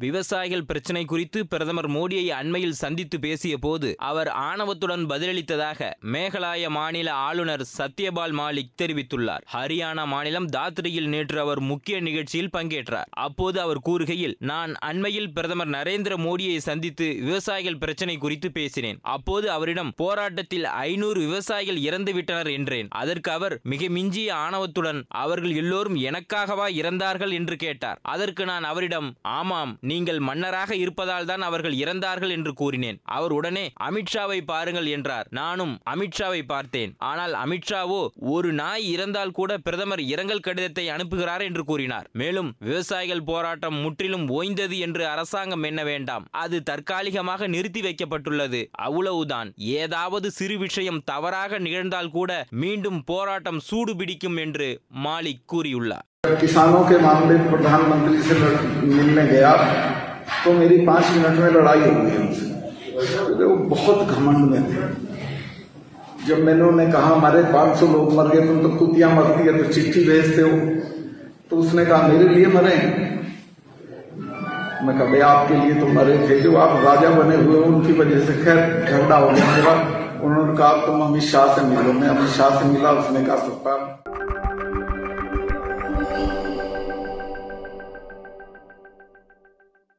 விவசாயிகள் பிரச்சினை குறித்து பிரதமர் மோடியை அண்மையில் சந்தித்து பேசிய போது அவர் ஆணவத்துடன் பதிலளித்ததாக மேகலாய மாநில ஆளுநர் சத்யபால் மாலிக் தெரிவித்துள்ளார். ஹரியானா மாநிலம் தாத்ரியில் நேற்று அவர் முக்கிய நிகழ்ச்சியில் பங்கேற்றார். அப்போது அவர் கூறுகையில் நான் அண்மையில் பிரதமர் நரேந்திர மோடியை சந்தித்து விவசாயிகள் பிரச்சினை குறித்து பேசினேன். அப்போது அவரிடம் போராட்டத்தில் ஐநூறு விவசாயிகள் இறந்து விட்டனர் என்றேன். அதற்கு அவர் மிக மிஞ்சிய ஆணவத்துடன் அவர்கள் எல்லோரும் எனக்காகவா இறந்தார்கள் என்று கேட்டார். அதற்கு நான் அவரிடம் ஆமாம் நீங்கள் மன்னராக இருப்பதால் தான் அவர்கள் இறந்தார்கள் என்று கூறினேன். அவர் உடனே அமித்ஷாவை பாருங்கள் என்றார். நானும் அமித்ஷாவை பார்த்தேன். ஆனால் அமித்ஷாவோ ஒரு நாய் இறந்தால் கூட பிரதமர் இரங்கல் கடிதத்தை அனுப்புகிறார் என்று கூறினார். மேலும் விவசாயிகள் போராட்டம் முற்றிலும் ஓய்ந்தது என்று அரசாங்கம் எண்ண வேண்டாம். அது தற்காலிகமாக நிறுத்தி வைக்கப்பட்டுள்ளது. அவ்வளவுதான். ஏதாவது சிறு விஷயம் தவறாக நிகழ்ந்தால் கூட மீண்டும் போராட்டம் சூடு பிடிக்கும் என்று மாலிக் கூறியுள்ளார். किसानों के मामले प्रधानमंत्री से मिलने गया तो मेरी पाँच मिनट में लड़ाई हो गई उनसे क्योंकि वो बहुत घमंड में थे। जब मैंने उन्हें कहा हमारे 500 लोग मर गए तुम तो कुतिया मरती है तो चिट्ठी भेजते हो। तो उसने कहा मेरे लिए मरे मैं कहा "भई, आपके लिए तो मरे थे जो आप राजा बने हुए हो उनकी वजह से खैर झगड़ा हो गया उन्होंने कहा तुम अमित शाह से मिलो। मैं अमित शाह से मिला उसने कहा सत्ता